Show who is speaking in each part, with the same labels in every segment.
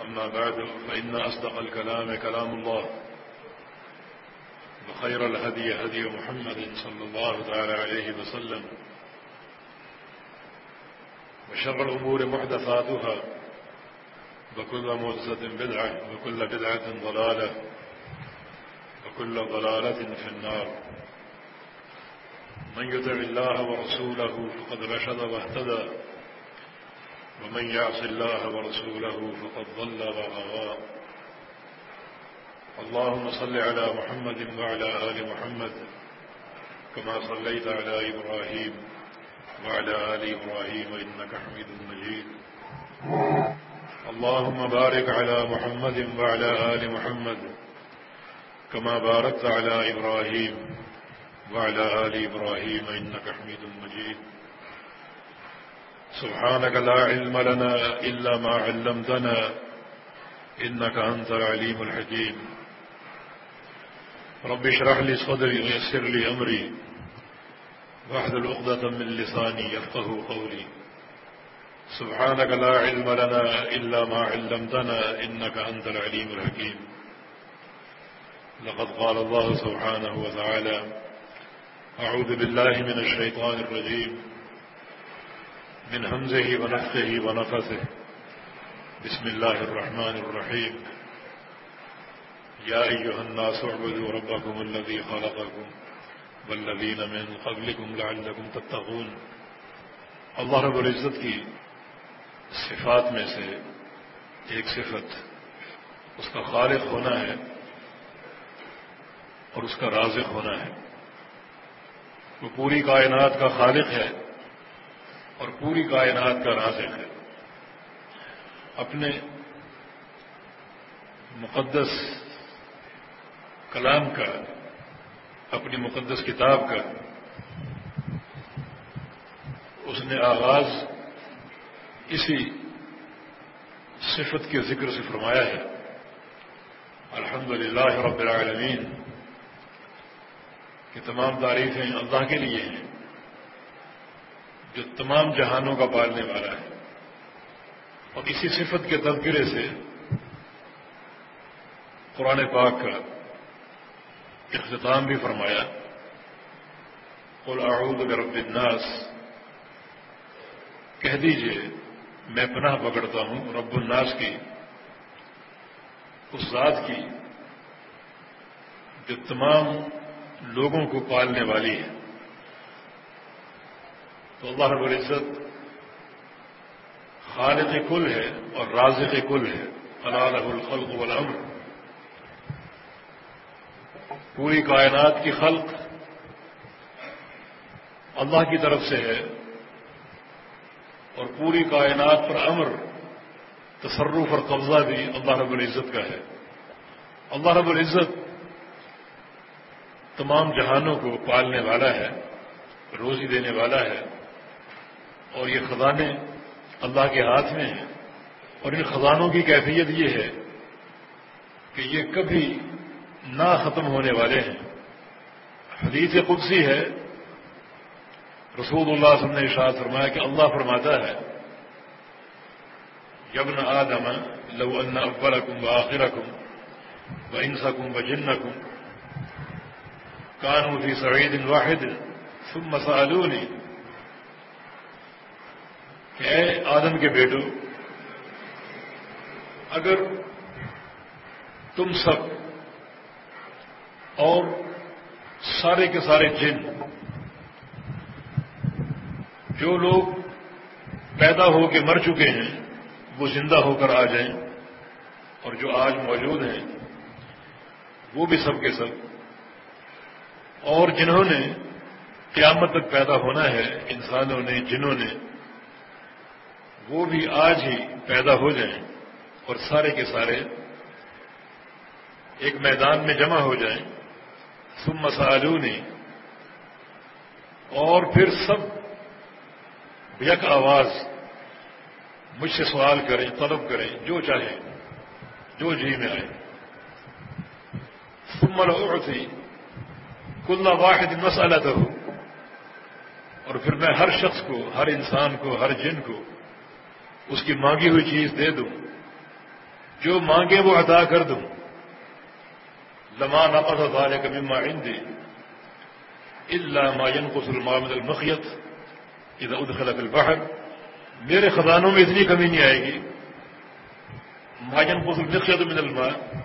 Speaker 1: أما بعد فإن أصدق الكلام كلام الله وخير الهدي هدي محمد صلى الله تعالى عليه وسلم وشر الأمور محدثاتها وكل محدثة بدعة وكل بدعة ضلالة وكل ضلالة في النار. من يدع الله ورسوله فقد رشد واهتدى. ومن يعص الله ورسوله فقد ضل وغوى اللهم صل على محمد وعلى آل محمد كما صليت على إبراهيم وعلى آل إبراهيم إنك حميد مجيد. اللهم بارك على محمد وعلى آل محمد كما باركت على إبراهيم وعلى آل إبراهيم إنك حميد مجيد. سبحانك لا علم لنا إلا ما علمتنا إنك أنت العليم الحكيم. رب اشرح لي صدري ويسر لي أمري. واحد العقدة من لساني يفقه قولي. سبحانك لا علم لنا إلا ما علمتنا إنك أنت العليم الحكيم. لقد قال الله سبحانه وتعالى أعوذ بالله من الشيطان الرجيم. من همزه ونفخه ونفثه. بسم الله الرحمن الرحيم. يا أيها الناس اعبدوا ربكم الذي خلقكم والذين من قبلكم لعلكم تتقون. اللہ رب العزت کی صفات میں سے ایک صفت اس کا خالق ہونا ہے اور اس کا رازق ہونا ہے. وہ پوری کائنات کا خالق ہے. اور پوری کائنات کا رازق ہے۔ اپنے مقدس کلام کا، اپنی مقدس کتاب کا، اس نے آغاز اسی صفت کے ذکر سے فرمایا ہے۔ الحمد للہ رب العالمین۔ کہ تمام تعریفیں اللہ کے لیے ہیں۔ جو تمام جہانوں کا پالنے والا ہے۔ اور اسی صفت کے تذکرے سے قرآن پاک کا اختتام بھی فرمایا۔ قل اعوذ برب الناس۔ کہہ دیجیے، میں پناہ پکڑتا ہوں رب الناس کی، اس ذات کی، جو تمام لوگوں کو پالنے والی ہے۔ تو اللہ رب العزت خالق کل ہے اور رازق کل ہے. اللہ الخلق والامر. پوری کائنات کی خلق اللہ کی طرف سے ہے اور پوری کائنات پر امر، تصرف اور قبضہ بھی اللہ رب العزت کا ہے. اللہ رب العزت تمام جہانوں کو پالنے والا ہے، روزی دینے والا ہے اور یہ خزانے اللہ کے ہاتھ میں ہیں۔ اور ان خزانوں کی کیفیت یہ ہے کہ یہ کبھی نہ ختم ہونے والے ہیں۔ حدیث قدسی ہے۔ رسول اللہ وسلم نے ارشاد فرمایا کہ اللہ فرماتا ہے یبن آدم، لو ان اولکم و آخرکم و انسکم و جنکم کانو فی سعید واحد ثم سألونی کہ اے آدم کے بیٹو، اگر تم سب اور سارے کے سارے جن جو لوگ پیدا ہو کے مر چکے ہیں، وہ زندہ ہو کر آ جائیں اور جو آج موجود ہیں، وہ بھی سب کے سب۔ اور جنہوں نے قیامت تک پیدا ہونا ہے، انسانوں نے جنہوں نے وہ بھی آج ہی پیدا ہو جائیں اور سارے کے سارے ایک میدان میں جمع ہو جائیں سم مسالونی اور پھر سب یک آواز مجھ سے سوال کریں، طلب کریں، جو چاہیں، جو جی میں آئے۔ ثم تھی کل واحد مسئلہ تو اور پھر میں ہر شخص کو، ہر انسان کو، ہر جن کو اس کی مانگی ہوئی چیز دے دوں۔ جو مانگے وہ ادا کر دوں۔ لمان اپنا والے کبھی معین دے اللہ ماین کو سلمام المخیت ادھر ادخلق البحر۔ میرے خزانوں میں اتنی کمی نہیں آئے گی۔ ماجن کو المخیت من الماء۔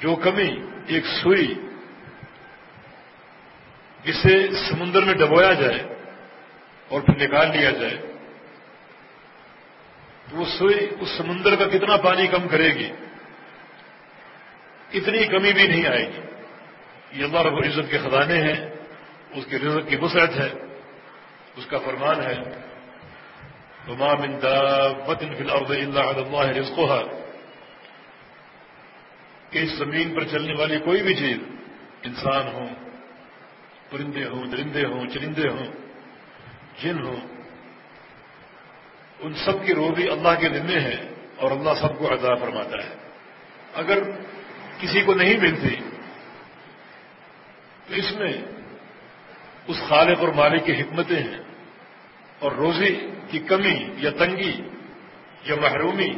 Speaker 1: جو کمی ایک سوئی۔ جسے سمندر میں ڈبویا جائے اور پھر نکال لیا جائے۔ تو وہ سوئی اس سمندر کا کتنا پانی کم کرے گی؟ اتنی کمی بھی نہیں آئے گی۔ یہ اللہ رب العزت کے خزانے ہیں، اس کے رزق کی وسعت ہے، اس کا فرمان ہے۔ من دابة في الأرض إلا على الله رزقها۔ کہ اس زمین پر چلنے والی کوئی بھی چیز انسان ہوں، پرندے ہوں، درندے ہوں، چرندے ہوں، جن ہوں ان سب کی روزی اللہ کے ذمے ہے اور اللہ سب کو عطا فرماتا ہے۔ اگر کسی کو نہیں ملتی، تو اس میں اس خالق اور مالک کی حکمتیں ہیں اور روزی کی کمی یا تنگی یا محرومی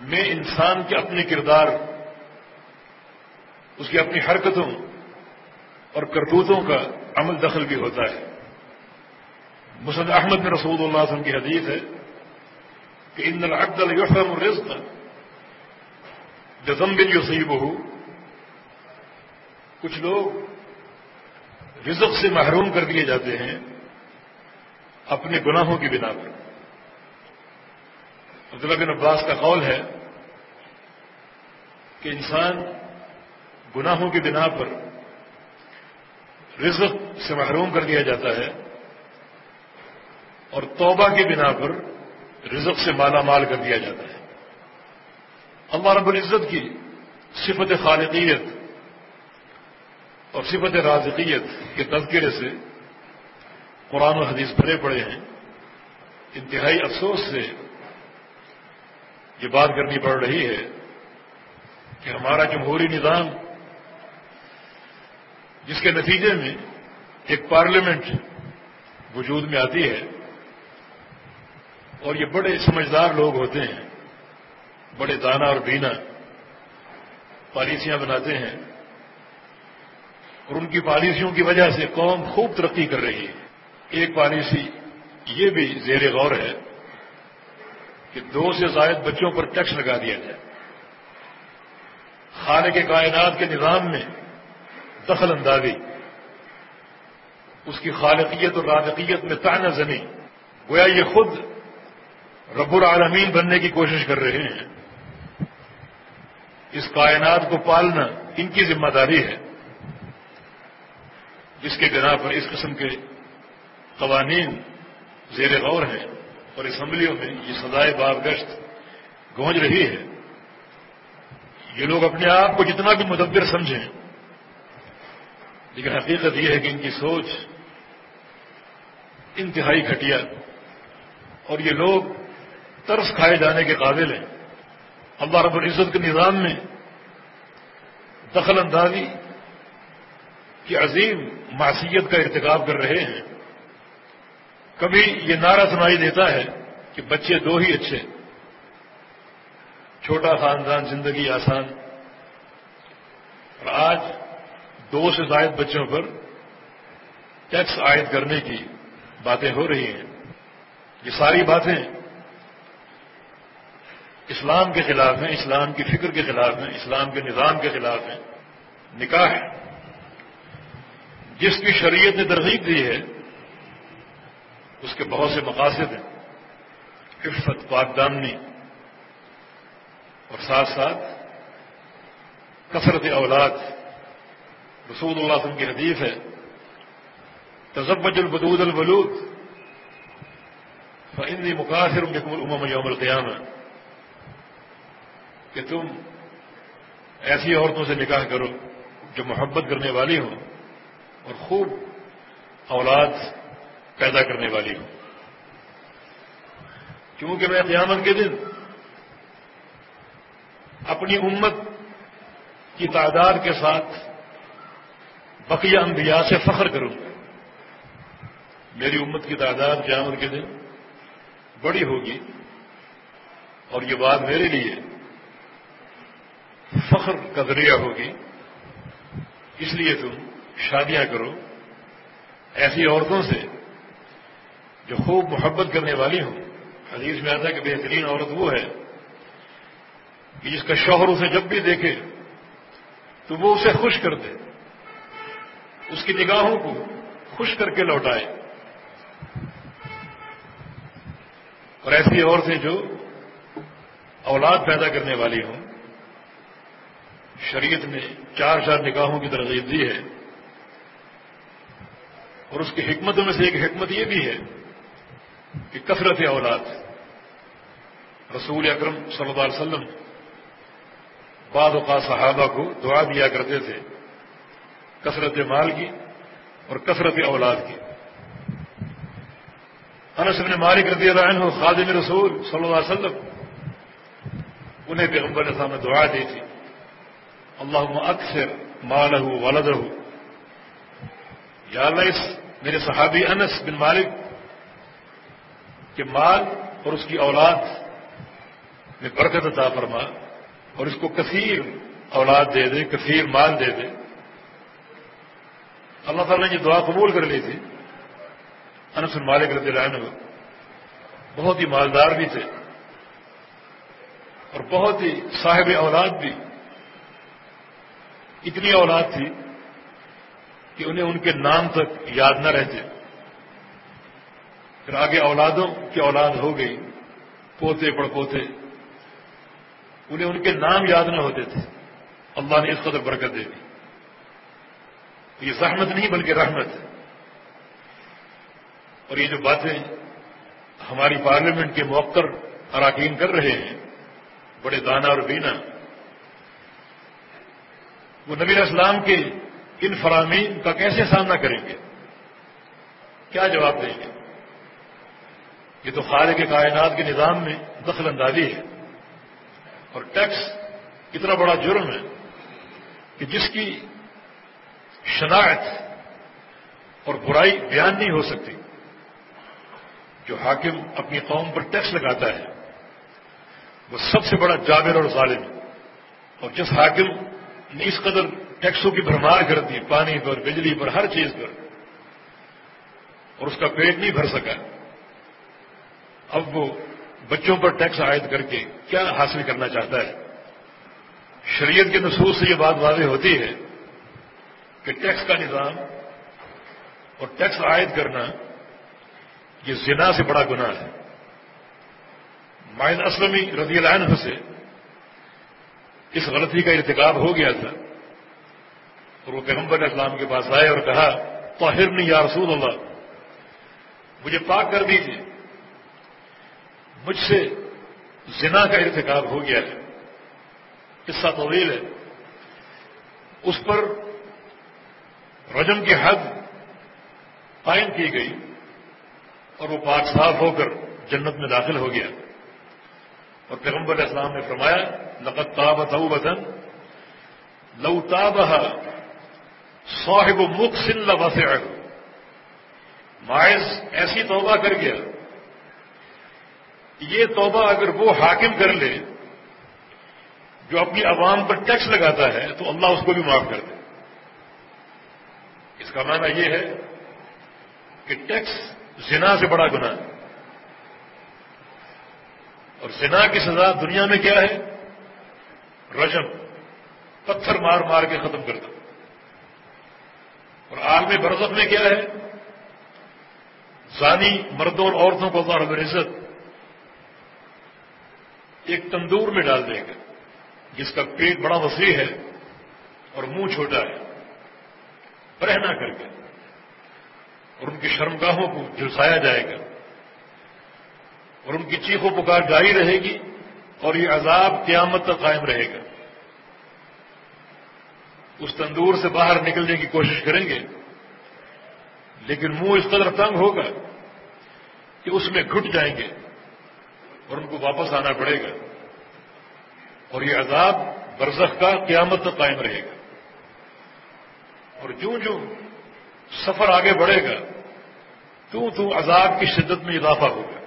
Speaker 1: میں انسان کے اپنے کردار، اس کی اپنی حرکتوں اور کرتوتوں کا عمل دخل بھی ہوتا ہے۔ مسد احمد میں رسول اللہ علیہ وسلم کی حدیث ہے کہ ان العقد یوسم الرزق جزم بن یوسیب ہو کچھ لوگ رزق سے محروم کر دیے جاتے ہیں اپنے گناہوں کی بنا پر۔ عبداللہ بن عباس کا قول ہے کہ انسان گناہوں کی بنا پر رزق سے محروم کر دیا جاتا ہے۔ اور توبہ کی بنا پر رزق سے مالا مال کر دیا جاتا ہے۔ اللہ رب العزت کی صفت خالقیت اور صفت رازقیت کے تذکرے سے قرآن و حدیث بھرے پڑے ہیں۔ انتہائی افسوس سے یہ بات کرنی پڑ رہی ہے کہ ہمارا جمہوری نظام جس کے نتیجے میں ایک پارلیمنٹ وجود میں آتی ہے اور یہ بڑے سمجھدار لوگ ہوتے ہیں، بڑے دانا اور بینا پالیسیاں بناتے ہیں اور ان کی پالیسیوں کی وجہ سے قوم خوب ترقی کر رہی ہے۔ ایک پالیسی یہ بھی زیر غور ہے کہ دو سے زائد بچوں پر ٹیکس لگا دیا جائے۔ خانے کے کائنات کے نظام میں دخل اندازی، اس کی خالقیت اور رازقیت میں تانہ زنی، گویا یہ خود رب العالمین بننے کی کوشش کر رہے ہیں۔ اس کائنات کو پالنا ان کی ذمہ داری ہے۔ جس کے بنا پر اس قسم کے قوانین زیر غور ہیں اور اسمبلیوں میں یہ سزائے باب گشت گونج رہی ہے۔ یہ لوگ اپنے آپ کو جتنا بھی مدبر سمجھیں، لیکن حقیقت یہ ہے کہ ان کی سوچ انتہائی گھٹیا اور یہ لوگ ترس کھائے جانے کے قابل ہیں۔ اللہ رب العزت کے نظام میں دخل اندازی کی عظیم معصیت کا ارتکاب کر رہے ہیں۔ کبھی یہ نعرہ سنائی دیتا ہے کہ بچے دو ہی اچھے چھوٹا خاندان، زندگی آسان۔ اور آج دو سے زائد بچوں پر ٹیکس عائد کرنے کی باتیں ہو رہی ہیں۔ یہ ساری باتیں اسلام کے خلاف ہیں، اسلام کی فکر کے خلاف ہیں، اسلام کے نظام کے خلاف ہیں۔ نکاح جس کی شریعت نے ترغیب دی ہے، اس کے بہت سے مقاصد ہیں۔ عفت پاکدامنی اور ساتھ ساتھ کثرت اولاد۔ رسول اللہ وسلم کی حدیث ہے تزبج البدود البلود فإني مقاصر بكم الأمم يوم القيامة۔ کہ تم ایسی عورتوں سے نکاح کرو جو محبت کرنے والی ہوں اور خوب اولاد پیدا کرنے والی ہوں۔ کیونکہ میں قیامت کے دن اپنی امت کی تعداد کے ساتھ بقیہ انبیاء سے فخر کروں۔ گا میری امت کی تعداد قیامت کے دن بڑی ہوگی اور یہ بات میرے لیے فخر کا ذریعہ ہوگی، اس لیے تم شادیاں کرو۔ ایسی عورتوں سے جو خوب محبت کرنے والی ہوں۔ حدیث میں آتا ہے کہ بہترین عورت وہ ہے کہ جس کا شوہر اسے جب بھی دیکھے تو وہ اسے خوش کر دے۔ اس کی نگاہوں کو خوش کر کے لوٹائے۔ اور ایسی عورتیں جو اولاد پیدا کرنے والی ہوں شریعت نے چار چار نکاحوں کی ترغیب دی ہے۔ اور اس کی حکمتوں میں سے ایک حکمت یہ بھی ہے کہ کثرت اولاد۔ رسول اکرم صلی اللہ علیہ وسلم بعض اوقات صحابہ کو دعا دیا کرتے تھے، کثرت مال کی اور کثرت اولاد کی۔ انس بن مالک رضی اللہ عنہ خادم رسول صلی اللہ علیہ وسلم، انہیں پیغمبر اسلام نے دعا دی تھی۔ اللہ اکثر مال ہو ولد ہو یا اللہ اس میرے صحابی انس بن مالک کے مال اور اس کی اولاد میں برکت عطا فرما اور اس کو کثیر اولاد دے دے، کثیر مال دے دے۔ اللہ تعالیٰ نے یہ دعا قبول کر لی تھی۔ انس بن مالک رضی اللہ عنہ بہت ہی مالدار بھی تھے اور بہت ہی صاحب اولاد بھی۔ اتنی اولاد تھی کہ انہیں ان کے نام تک یاد نہ رہتے۔ پھر آگے اولادوں کی اولاد ہو گئی، پوتے پڑ پوتے انہیں ان کے نام یاد نہ ہوتے تھے۔ اللہ نے اس قدر برکت دے دی۔ یہ زحمت نہیں بلکہ رحمت۔ ہے اور یہ جو باتیں ہماری پارلیمنٹ کے موقر اراکین کر رہے ہیں، بڑے دانا اور بینا وہ نبی اسلام کے ان فرامین کا کیسے سامنا کریں گے؟ کیا جواب دیں گے؟ یہ تو خارج کے کائنات کے نظام میں دخل اندازی ہے اور ٹیکس اتنا بڑا جرم ہے کہ جس کی شناخت اور برائی بیان نہیں ہو سکتی، جو حاکم اپنی قوم پر ٹیکس لگاتا ہے، وہ سب سے بڑا جابر اور ظالم اور جس حاکم اس قدر ٹیکسوں کی بھرمار کر دی، پانی پر، بجلی پر، ہر چیز پر۔ اور اس کا پیٹ نہیں بھر سکا۔ اب وہ بچوں پر ٹیکس عائد کر کے کیا حاصل کرنا چاہتا ہے؟ شریعت کے نصوص سے یہ بات واضح ہوتی ہے کہ ٹیکس کا نظام اور ٹیکس عائد کرنا یہ زنا سے بڑا گناہ ہے۔ مائن اسلمی رضی اللہ عنہ سے اس غلطی کا ارتکاب ہو گیا تھا اور وہ پیغمبر اسلام کے پاس آئے اور کہا طاہر نہیں یا رسول اللہ. مجھے پاک کر دیجیے مجھ سے زنا کا ارتکاب ہو گیا ہے۔ قصہ طویل ہے۔ اس پر رجم کی حد قائم کی گئی اور وہ پاک صاف ہو کر جنت میں داخل ہو گیا۔ اور پیغمبر اسلام نے فرمایا لقت تاب تھا وطن لو تاب صاحب مخ سن لباس مائز ایسی توبہ کر گیا۔ یہ توبہ اگر وہ حاکم کر لے، جو اپنی عوام پر ٹیکس لگاتا ہے، تو اللہ اس کو بھی معاف کر دے۔ اس کا معنی یہ ہے کہ ٹیکس زنا سے بڑا گناہ ہے۔ اور زنا کی سزا دنیا میں کیا ہے؟ رجم، پتھر مار مار کے ختم کر دو۔ اور عالمی برزخ میں کیا ہے؟ زانی مردوں اور عورتوں کو اللہ رب ایک تندور میں ڈال دے گا، جس کا پیٹ بڑا وسیع ہے اور منہ چھوٹا ہے۔ رہنا کر کے اور ان کی شرمگاہوں کو جھلسایا جائے گا۔ اور ان کی چیخوں پکار جاری رہے گی اور یہ عذاب قیامت تک قائم رہے گا۔ اس تندور سے باہر نکلنے کی کوشش کریں گے، لیکن منہ اس قدر تنگ ہوگا کہ اس میں گھٹ جائیں گے اور ان کو واپس آنا پڑے گا۔ اور یہ عذاب برزخ کا قیامت تک قائم رہے گا۔ اور جو جو سفر آگے بڑھے گا، تو تو عذاب کی شدت میں اضافہ ہوگا۔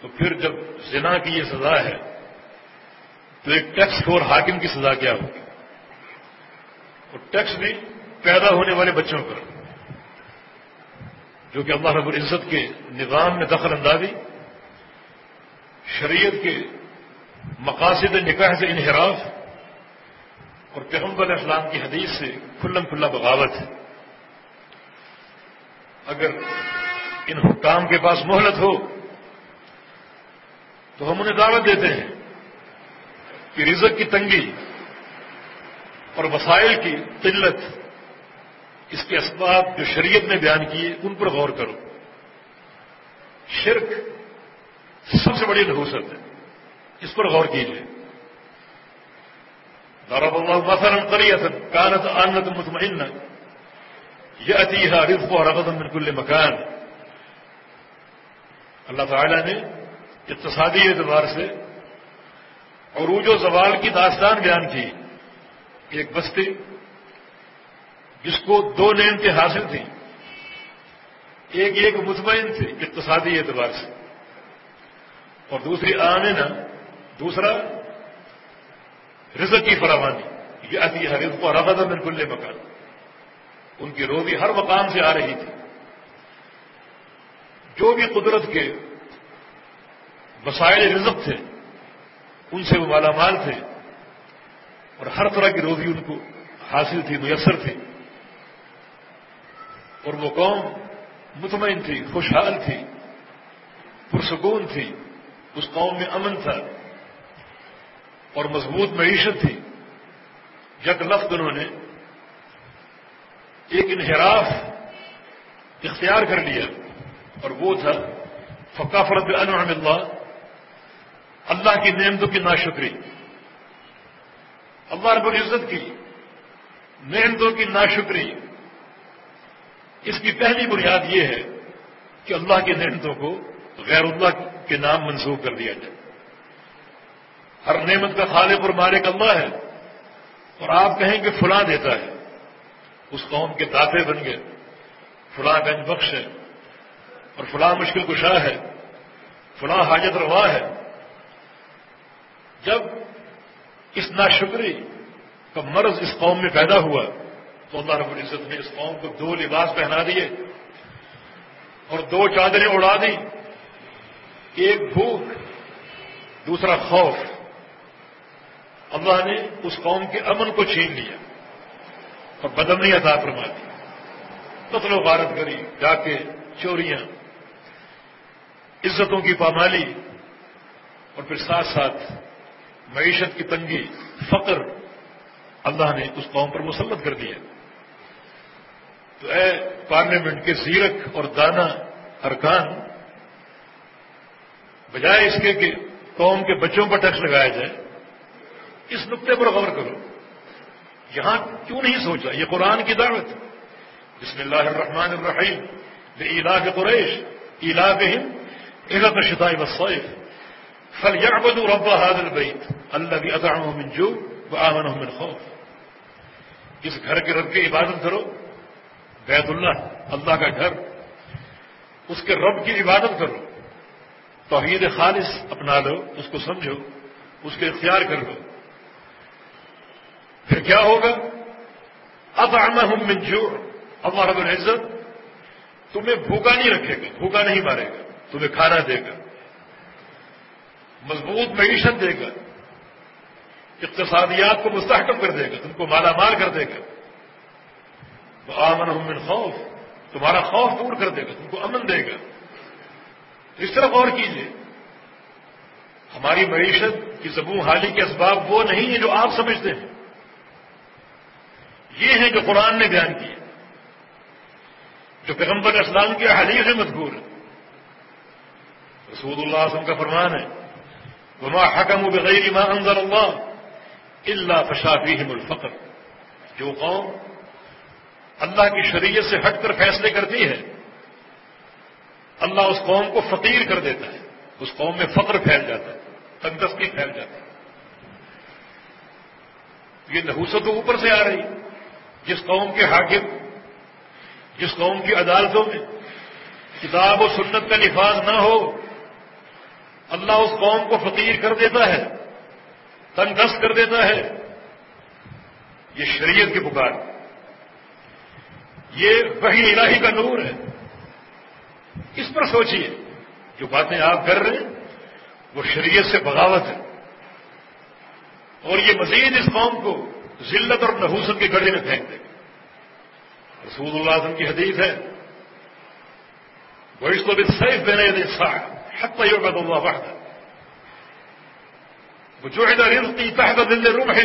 Speaker 1: تو پھر جب زنا کی یہ سزا ہے، تو ایک ٹیکس فور حاکم کی سزا کیا ہوگی؟ اور ٹیکس بھی پیدا ہونے والے بچوں پر۔ جو کہ اللہ رب العزت کے نظام میں دخل اندازی، شریعت کے مقاصد نکاح سے انحراف، اور پیغمبر اسلام کی حدیث سے کھلم کھلا بغاوت ہے۔ اگر ان حکام کے پاس مہلت ہو تو ہم انہیں دعوت دیتے ہیں کہ رزق کی تنگی اور وسائل کی قلت اس کے اسباب جو شریعت نے بیان کیے ان پر غور کرو۔ شرک سب سے بڑی نحوست ہے۔ اس پر غور کیجیے ضرب الله مثلا قرية كانت آمنة مطمئنة، يأتيها رزقها رغدا من كل مكان۔ اللہ تعالی نے اقتصادی اعتبار سے عروج و زوال کی داستان بیان کی، ایک بستی جس کو دو نعمتیں حاصل تھیں۔ ایک ایک مطمئن تھی اقتصادی اعتبار سے۔ اور دوسری آمینہ دوسرا رزق کی فراوانی۔ یہ آتی ہے رزق اور من کل مکان۔ ان کی روزی ہر مقام سے آ رہی تھی۔ جو بھی قدرت کے وسائل رزق تھے، ان سے وہ مالا مال تھے، اور ہر طرح کی روزی ان کو حاصل تھی، میسر تھی۔ اور وہ قوم مطمئن تھی، خوشحال تھی، پرسکون تھی، اس قوم میں امن تھا، اور مضبوط معیشت تھی۔ یک لفظ انہوں نے ایک انحراف اختیار کر لیا، اور وہ تھا فقا فرد اللہ اللہ کی نعمتوں کی ناشکری اللہ رب العزت کی نعمتوں کی ناشکری اس کی پہلی بنیاد یہ ہے کہ اللہ کی نعمتوں کو غیر اللہ کے نام منسوخ کر دیا جائے۔ ہر نعمت کا خالق اور مالک اللہ ہے۔ اور آپ کہیں کہ فلاں دیتا ہے۔ اس قوم کے داتے بن گئے۔ فلاں گنج بخش ہے۔ اور فلاں مشکل کشا ہے۔ فلاں حاجت روا ہے۔ جب اس ناشکری کا مرض اس قوم میں پیدا ہوا تو اللہ رب العزت نے اس قوم کو دو لباس پہنا دیے اور دو چادریں اڑا دی ایک بھوک، دوسرا خوف۔ اللہ نے اس قوم کے امن کو چھین لیا اور بدمنی عطا فرما دی قتل و غارت کری جا کے چوریاں، عزتوں کی پامالی اور پھر ساتھ ساتھ معیشت کی تنگی، فقر، اللہ نے اس قوم پر مسلط کر دیا تو اے پارلیمنٹ کے زیرک اور دانا ارکان، بجائے اس کے کہ قوم کے بچوں پر ٹیکس لگایا جائے، اس نقطے پر غور کرو۔ یہاں کیوں نہیں سوچا؟ یہ قرآن کی دعوت بسم اللہ الرحمن الرحیم علاق قریش علاق ہند علاق شدائے وسائف فل یعبد رب هذا البيت اللہ بھی اطعمهم من جو وآمنهم من خوف۔ اس گھر کے رب کی عبادت کرو۔ بیت اللہ اللہ کا گھر۔ اس کے رب کی عبادت کرو۔ توحید خالص اپنا لو، اس کو سمجھو، اس کے اختیار کر لو۔ پھر کیا ہوگا؟ اب آنا ہوں منجو اللہ رب العزت تمہیں بھوکا نہیں رکھے گا، بھوکا نہیں مارے گا، تمہیں کھانا دے گا۔ مضبوط معیشت دے گا، اقتصادیات کو مستحکم کر دے گا، تم کو مالا مال کر دے گا۔ تو آمن من خوف، تمہارا خوف دور کر دے گا، تم کو امن دے گا۔ اس طرح غور کیجیے ہماری معیشت کی زبوں حالی کے اسباب وہ نہیں ہیں جو آپ سمجھتے ہیں۔ یہ ہیں جو قرآن نے بیان کیے جو پیغمبر اسلام کے حدیث سے مذکور ہے رسول اللہ وسلم کا فرمان ہے وما حکم بغیر ما انزل اللہ اللہ فشافیہم الفقر. جو قوم اللہ کی شریعت سے ہٹ کر فیصلے کرتی ہے، اللہ اس قوم کو فقیر کر دیتا ہے، اس قوم میں فقر پھیل جاتا ہے، تندرستی پھیل جاتی ہے۔ یہ نحوست تو اوپر سے آ رہی، جس قوم کے حاکم، جس قوم کی عدالتوں میں کتاب و سنت کا نفاذ نہ ہو اللہ اس قوم کو فقیر کر دیتا ہے تنگست کر دیتا ہے۔ یہ شریعت کی پکار یہ وہی الہی کا نور ہے۔ اس پر سوچیے جو باتیں آپ کر رہے ہیں، وہ شریعت سے بغاوت ہے۔ اور یہ مزید اس قوم کو ذلت اور نحوست کے گڑے میں پھینک دے۔ گا رسول اللہ وسلم کی حدیث ہے، وہ اس کو بھی سیف دینے حق حتى يعبد الله وحده. وجعل رزقي تحت ظل الرمح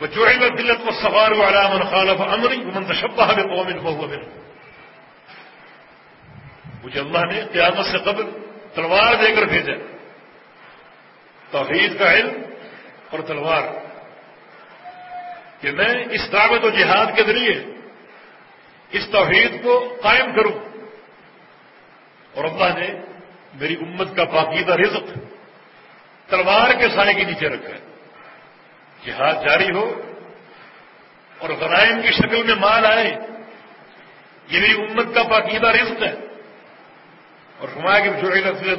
Speaker 1: وجعل الذلة والصغار على من خالف أمري ومن تشبه بقوم فهو منهم مجھے اللہ نے قیامت سے قبل تلوار دے کر بھیجا توحید کا علم اور تلوار. کہ میں اس دعوت و جہاد کے ذریعے اس توحید کو قائم کروں. اور اللہ نے میری امت کا باقیدہ رزق تلوار کے سائے کے نیچے رکھا ہے۔ جہاد جاری ہو اور غرائم کی شکل میں مال آئے، یہ میری امت کا باقیدہ رزق ہے۔ اور فرمایا کہ جو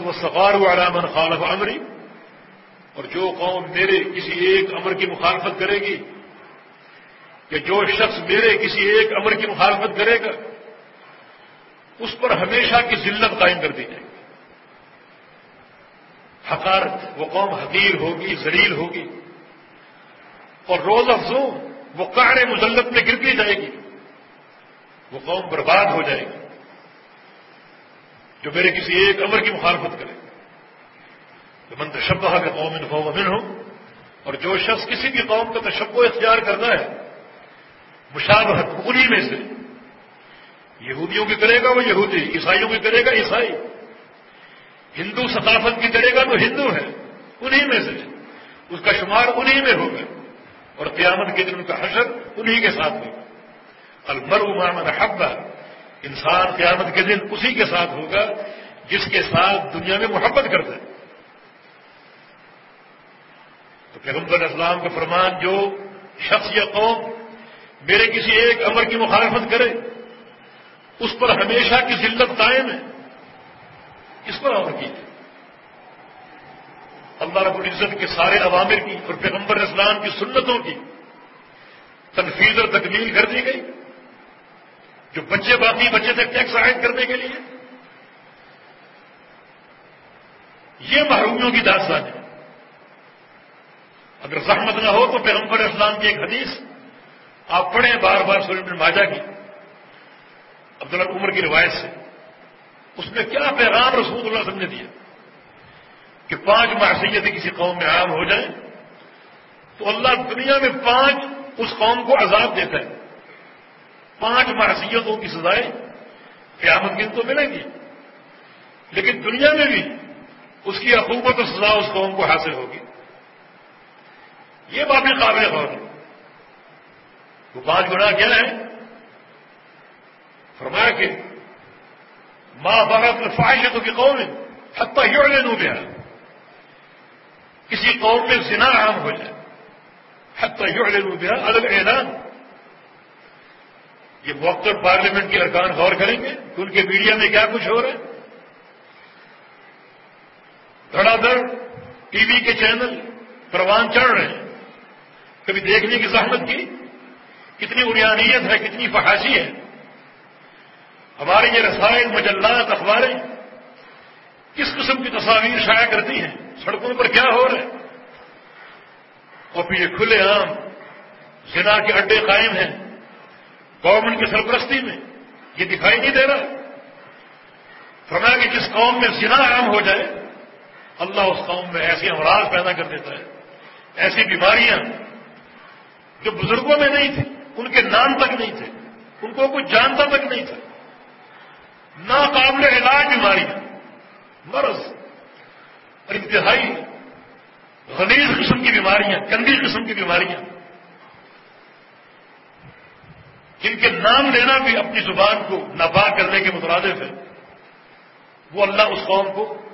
Speaker 1: وہ سفار ہوا علامن خالف عمری اور جو قوم میرے کسی ایک امر کی مخالفت کرے گی کہ جو شخص میرے کسی ایک امر کی مخالفت کرے گا اس پر ہمیشہ کی ذلت قائم کر دی جائے گی۔ حقارت، وہ قوم حقیر ہوگی زلیل ہوگی۔ اور روز افزوں، وہ قار مزلت میں گرتی جائے گی۔ وہ قوم برباد ہو جائے گی۔ جو میرے کسی ایک امر کی مخالفت کرے۔ تو من تشبہ کے قوم انفو امن ہو اور جو شخص کسی بھی قوم کا تشبہ اختیار کرنا ہے، مشابہت انہی میں سے یہودیوں کی کرے گا وہ یہودی، عیسائیوں کی کرے گا عیسائی۔ ہندو ثقافت کی کرے گا تو ہندو ہے، انہی میں سے۔ اس کا شمار انہی میں ہوگا۔ اور قیامت کے دن ان کا حشر انہی کے ساتھ ہوگا۔ المر محمد حبہ انسان قیامت کے دن اسی کے ساتھ ہوگا جس کے ساتھ دنیا میں محبت کرتا ہے۔ تو پیغمبر اسلام کا فرمان جو شخص یا قوم میرے کسی ایک امر کی مخالفت کرے اس پر ہمیشہ کی ذلت قائم ہے۔ اس پر عمر کی اللہ رب العزت کے سارے عوامر کی اور پیغمبر اسلام کی سنتوں کی تنفیذ اور تکمیل کر دی گئی۔ جو بچے باقی بچے تک ٹیکس عائد کرنے کے لیے۔ یہ محرومیوں کی داستان ہے۔ اگر زحمت نہ ہو تو پیغمبر اسلام کی ایک حدیث آپ پڑھیں بار بار سورج ماجا کی۔ عبداللہ عمر کی روایت سے، اس میں کیا پیغام رسول اللہ وسلم نے دیا؟ کہ پانچ معصیتیں کسی قوم میں عام ہو جائیں تو اللہ دنیا میں پانچ اس قوم کو عذاب دیتا ہے۔ پانچ معصیتوں کی سزائیں قیامت دن تو ملیں گی۔ لیکن دنیا میں بھی اس کی حقوقت و سزا اس قوم کو حاصل ہوگی۔ یہ بات بھی قابل غور ہے۔ وہ پانچ گنا کیا ہے فرمایا کہ ماں بغت فائشتوں کی قوم ہے حتہ یوں لے گیا کسی قوم میں زنا عام ہو جائے حتہ یوں لے گیا الگ اعلان یہ موقع پارلیمنٹ کے ارکان غور کریں گے کہ ان کے میڈیا میں کیا کچھ ہو رہا ہے. دھڑا دھڑ ٹی وی کے چینل پروان چڑھ رہے ہیں. کبھی دیکھنے کی زحمت کی؟ کتنی اریانیت ہے، کتنی فحاشی ہے. ہماری یہ رسائل، مجلات اخباریں کس قسم کی تصاویر شائع کرتی ہیں؟ سڑکوں پر کیا ہو رہا ہے؟ اور پھر یہ کھلے عام زنا کے اڈے قائم ہیں گورنمنٹ کی سرپرستی میں، یہ دکھائی نہیں دے رہا۔ فرمایا کہ جس قوم میں زنا عام ہو جائے، اللہ اس قوم میں ایسی امراض پیدا کر دیتا ہے، ایسی بیماریاں جو بزرگوں میں نہیں تھیں، ان کے نام تک نہیں تھے، ان کو کوئی جانتا تک نہیں تھا۔ ناقابل علاج بیماری مرض۔ انتہائی غلیظ قسم کی بیماریاں، گندی قسم کی بیماریاں۔ جن کے نام لینا بھی اپنی زبان کو ناپاک کرنے کے مترادف ہے، وہ اللہ اس قوم کو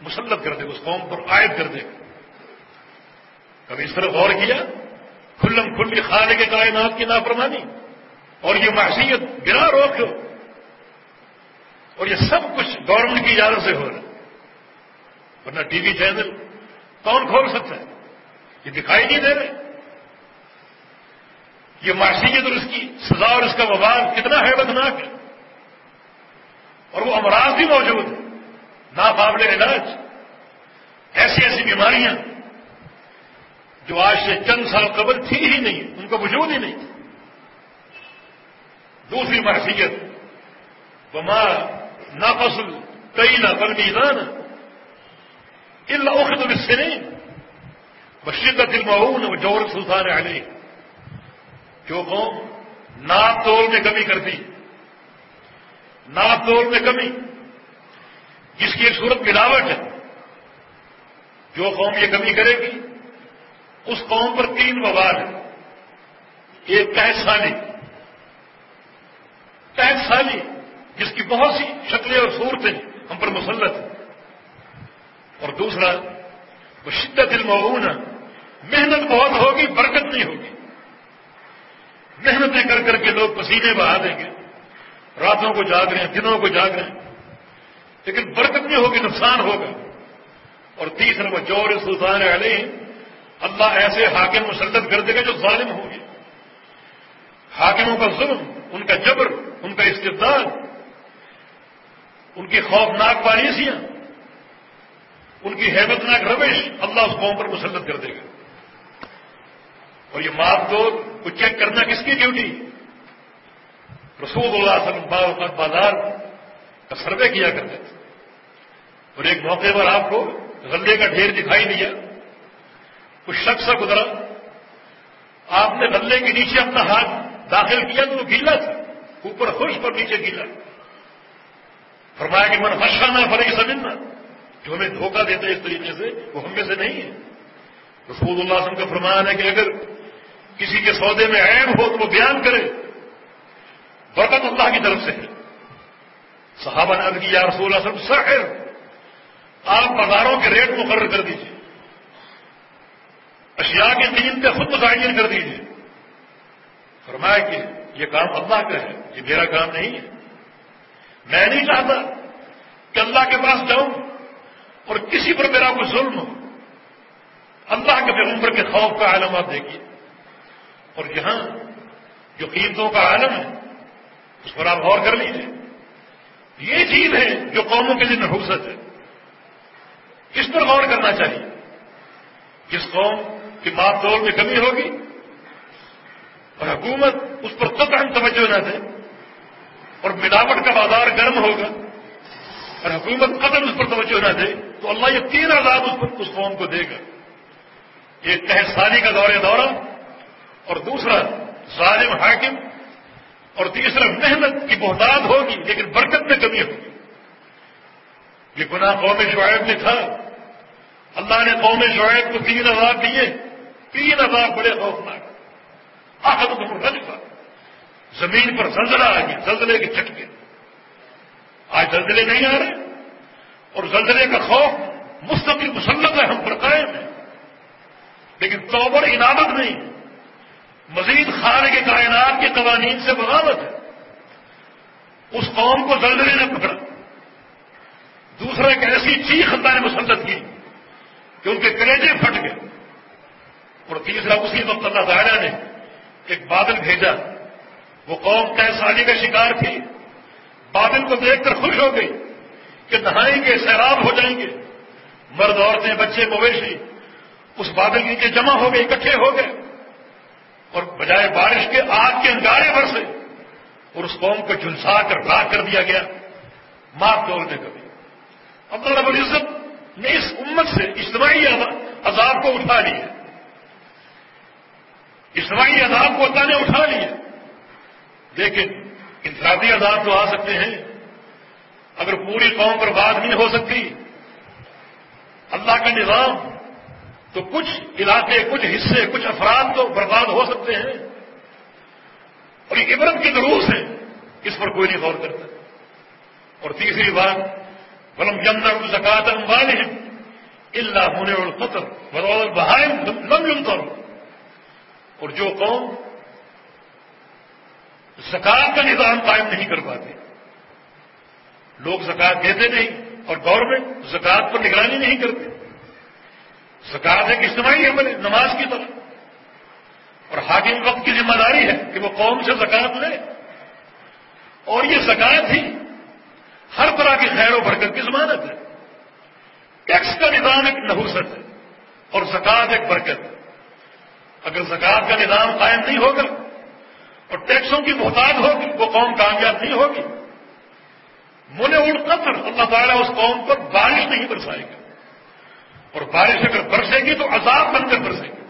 Speaker 1: مسلط کر دے، اس قوم پر عائد کر دے۔ کبھی اس طرح غور کیا، کھلم کھل کے خانے کے کائنات کی نافرمانی۔ اور یہ معصیت بنا روک اور یہ سب کچھ گورنمنٹ کی اجازت سے ہو رہا ہے۔ ورنہ ٹی وی چینل کون کھول سکتا ہے؟ یہ دکھائی نہیں دے رہے۔ یہ معصیت اور اس کی سزا اور اس کا وبال کتنا حیرتناک ہے۔ اور وہ امراض بھی موجود ہیں۔ ناقابل علاج۔ ایسی ایسی بیماریاں جو آج سے چند سال قبل تھی ہی نہیں، ان کا وجود ہی نہیں۔ دوسری معصیت ناپسل کئی نہ بل میزان اللہ اخت سے نہیں بشیت المعون و جور سلطان علی جو قوم ناپ تول میں کمی کرتی ناپ تول میں کمی، جس کی ایک صورت ملاوٹ ہے، جو قوم یہ کمی کرے گی، اس قوم پر تین وبار ہے ایک تحت سالی، جس کی بہت سی شکلیں اور صورتیں ہم پر مسلط ہیں۔ اور دوسرا، وہ شدت المعون محنت بہت ہوگی، برکت نہیں ہوگی۔ محنتیں کر کر کے لوگ پسینے بہا دیں گے۔ راتوں کو جاگ رہے ہیں، دنوں کو جاگ رہے ہیں۔ لیکن برکت نہیں ہوگی، نقصان ہوگا۔ اور تیسرا، وہ جور سلطان علی اللہ ایسے حاکم مسلط کر دے گا جو ظالم ہوں گے حاکموں کا ظلم، ان کا جبر، ان کا استقبال ان کی خوفناک پالیسیاں ان کی حیبتناک روش اللہ اس قوم پر مسلط کر دے گا۔ اور یہ ماپ دور کو چیک کرنا کس کی ڈیوٹی؟ رسول اللہ صلی اللہ علیہ وسلم بازار کا سروے کیا کرتے تھے۔ اور ایک موقع پر آپ کو غلے کا ڈھیر دکھائی دیا۔ کچھ شخص گزرا آپ نے غلے کے نیچے اپنا ہاتھ داخل کیا تو وہ گیلا تھا۔ اوپر خوش پر نیچے گیلا۔ تھا فرمایا کہ من ہرشانہ فرے کی سمجھنا جو ہمیں دھوکہ دیتے اس طریقے سے، وہ ہم میں سے نہیں ہے۔ رسول اللہ وسلم کا فرمان ہے کہ اگر کسی کے سودے میں عیب ہو تو وہ بیان کرے۔ برکت اللہ کی طرف سے ہے۔ صحابہ نے کی، یا رسول اللہ وسلم سر آپ بازاروں کے ریٹ مقرر کر دیجیے اشیاء کی قیمتیں خود متعین کر دیجیے فرمایا کہ یہ کام اللہ کا ہے، یہ میرا کام نہیں ہے۔ میں نہیں چاہتا کہ اللہ کے پاس جاؤں اور کسی پر میرا کوئی ظلم ہو۔ اللہ کے پیغمبر کے خوف کا عالم آپ دیکھیے۔ اور یہاں جو قیمتوں کا عالم ہے، اس پر آپ غور کر لیجیے یہ چیز ہے جو قوموں کے لیے نحوست ہے۔ اس پر غور کرنا چاہیے۔ جس قوم کی ماپ دور میں کمی ہوگی اور حکومت اس پر قطعا توجہ نہ دے اور ملاوٹ کا بازار گرم ہوگا اور حکومت قدر اس پر توجہ نہ دے، تو اللہ یہ تین آزاد اس پر اس قوم کو دے گا۔ ایک تحسانی کا دور دورہ، اور دوسرا ظالم حاکم، اور تیسرا محنت کی بہتاد ہوگی، لیکن برکت میں کمی ہوگی۔ یہ گناہ قوم شعیب میں تھا۔ اللہ نے قوم شعیب کو تین عذاب دیے، تین عذاب بڑے خوفناک۔ آخر تو رج کا زمین پر زلزلہ آ گیا، زلزلے کے چٹکے آج زلزلے نہیں آ رہے، اور زلزلے کا خوف مستقل مسلط ہے، ہم پر قائم ہے۔ لیکن توبر عنادت نہیں، مزید خان کے کائنات کے قوانین سے بغاوت ہے۔ اس قوم کو زلزلے نے پکڑا۔ دوسرا، ایک ایسی چیخ اللہ نے مسلط کی کہ ان کے کریجے پھٹ گئے۔ اور تیسرا، اسی وقت اللہ تعالیٰ نے ایک بادل بھیجا۔ وہ قوم کیسانی سالی کا شکار تھی۔ بادل کو دیکھ کر خوش ہو گئی کہ نہائیں گے، سیراب ہو جائیں گے۔ مرد عورتیں بچے مویشی اس بادل کے نیچے جمع ہو گئے، اکٹھے ہو گئے۔ اور بجائے بارش کے آگ کے انگارے برسے اور اس قوم کو جھلسا کر راک کر دیا گیا۔ ماپ توڑنے کا بھی عبد رب العزت نے اس امت سے اجتماعی عذاب کو اٹھا لیا اجتماعی عذاب کو اللہ نے اٹھا لیا لیکن انفرادی عذاب تو آ سکتے ہیں، اگر پوری قوم پر بات نہیں ہو سکتی، اللہ کا نظام تو کچھ علاقے، کچھ حصے، کچھ افراد تو برباد ہو سکتے ہیں۔ اور یہ عبرت کی دروس ہے، اس پر کوئی نہیں غور کرتا۔ اور تیسری بات بلم جمن زکات والے اللہ ہونے اور قطر بہائم لم یمتر اور جو قوم زکات کا نظام قائم نہیں کر پاتے لوگ زکات دیتے نہیں اور گورنمنٹ زکات پر نگرانی نہیں کرتے۔ زکات ایک اجتماعی عمل ہے، نماز کی طرح اور حاکم وقت کی ذمہ داری ہے کہ وہ قوم سے زکات لے۔ اور یہ زکات ہی ہر طرح کی خیر و برکت کی ضمانت ہے۔ ٹیکس کا نظام ایک نحوست ہے اور زکات ایک برکت ہے۔ اگر زکات کا نظام قائم نہیں ہوگا اور ٹیکسوں کی محتاج ہوگی، وہ قوم کامیاب نہیں ہوگی۔ من قطر، اللہ تعالیٰ اس قوم پر بارش نہیں برسائے گا۔ اور بارش اگر برسے گی تو عذاب بن کر برسے گی۔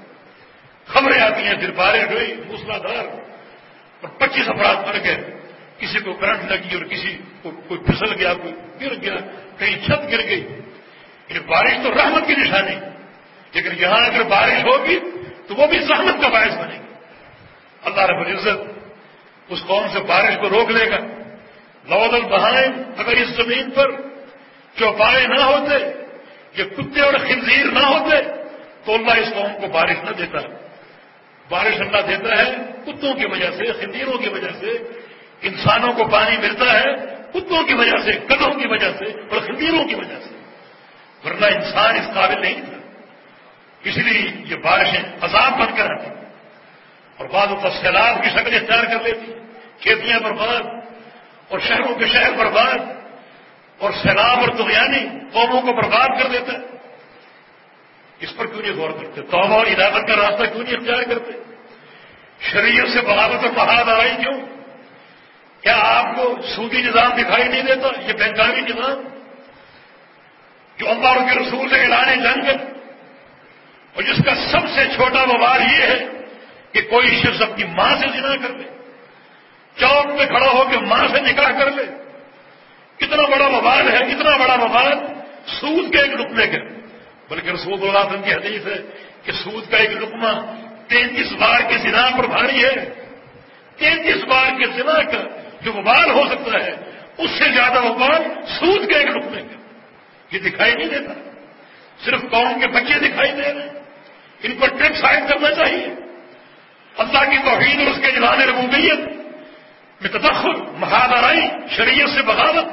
Speaker 1: خبریں آتی ہیں، پھر بارش ہوئی موسلا دھار۔ اور پچیس افراد مر گئے۔ کسی کو کرنٹ لگی اور کسی کو کوئی پھسل گیا، کوئی گر گیا، کہیں چھت گر گئی۔ یہ بارش تو رحمت کی نشانی۔ لیکن یہاں اگر بارش ہوگی تو وہ بھی زحمت کا باعث بنے گی۔ اللہ رب العزت اس قوم سے بارش کو روک لے گا۔ لودل بہائیں اگر اس زمین پر چوپائے نہ ہوتے، یہ کتے اور خنزیر نہ ہوتے، تو اللہ اس قوم کو بارش نہ دیتا۔ بارش اللہ دیتا ہے کتوں کی وجہ سے، خنزیروں کی وجہ سے، انسانوں کو پانی ملتا ہے کتوں کی وجہ سے کدوں کی وجہ سے اور خنزیروں کی وجہ سے۔ ورنہ انسان اس قابل نہیں تھا۔ اس لیے یہ بارشیں عذاب بن کر آتی۔ اور بعض اوپر سیلاب کی شکل اختیار کر لیتی کھیتیاں برباد، اور شہروں کے شہر برباد، اور سیلاب اور دغیانی قوموں کو برباد کر دیتا۔ ہے اس پر کیوں نہیں غور کرتے؟ توبہ اور عدالت کا راستہ کیوں نہیں اختیار کرتے؟ شریعت سے بغاوت اور بہاد آ رہی کیوں؟ کیا آپ کو سودی نظام دکھائی نہیں دیتا؟ یہ بینکاری نظام جو اللہ کے رسول سے اعلان جنگ اور جس کا سب سے چھوٹا وبار یہ ہے کہ کوئی شخص اپنی ماں سے جنا کر لے، چوک میں کھڑا ہو کے ماں سے نکاح کر لے۔ کتنا بڑا وباد ہے کتنا بڑا وباد سود کے ایک رکنے کا بلکہ رسول اللہ کی حدیث ہے کہ سود کا ایک رکمہ تینتیس بار کے سنا پر بھاری ہے۔ تینتیس بار کے سنا کا جو وبال ہو سکتا ہے، اس سے زیادہ وبال سود کے ایک رکنے کا۔ یہ دکھائی نہیں دیتا۔ صرف قوم کے بچے دکھائی دے رہے ہیں۔ ان پر ٹیکس عائد کرنا چاہیے۔ اللہ کی توحید اور اس کے جلان ربوبیت میں تدخل مہادارائی شریعت سے بغاوت،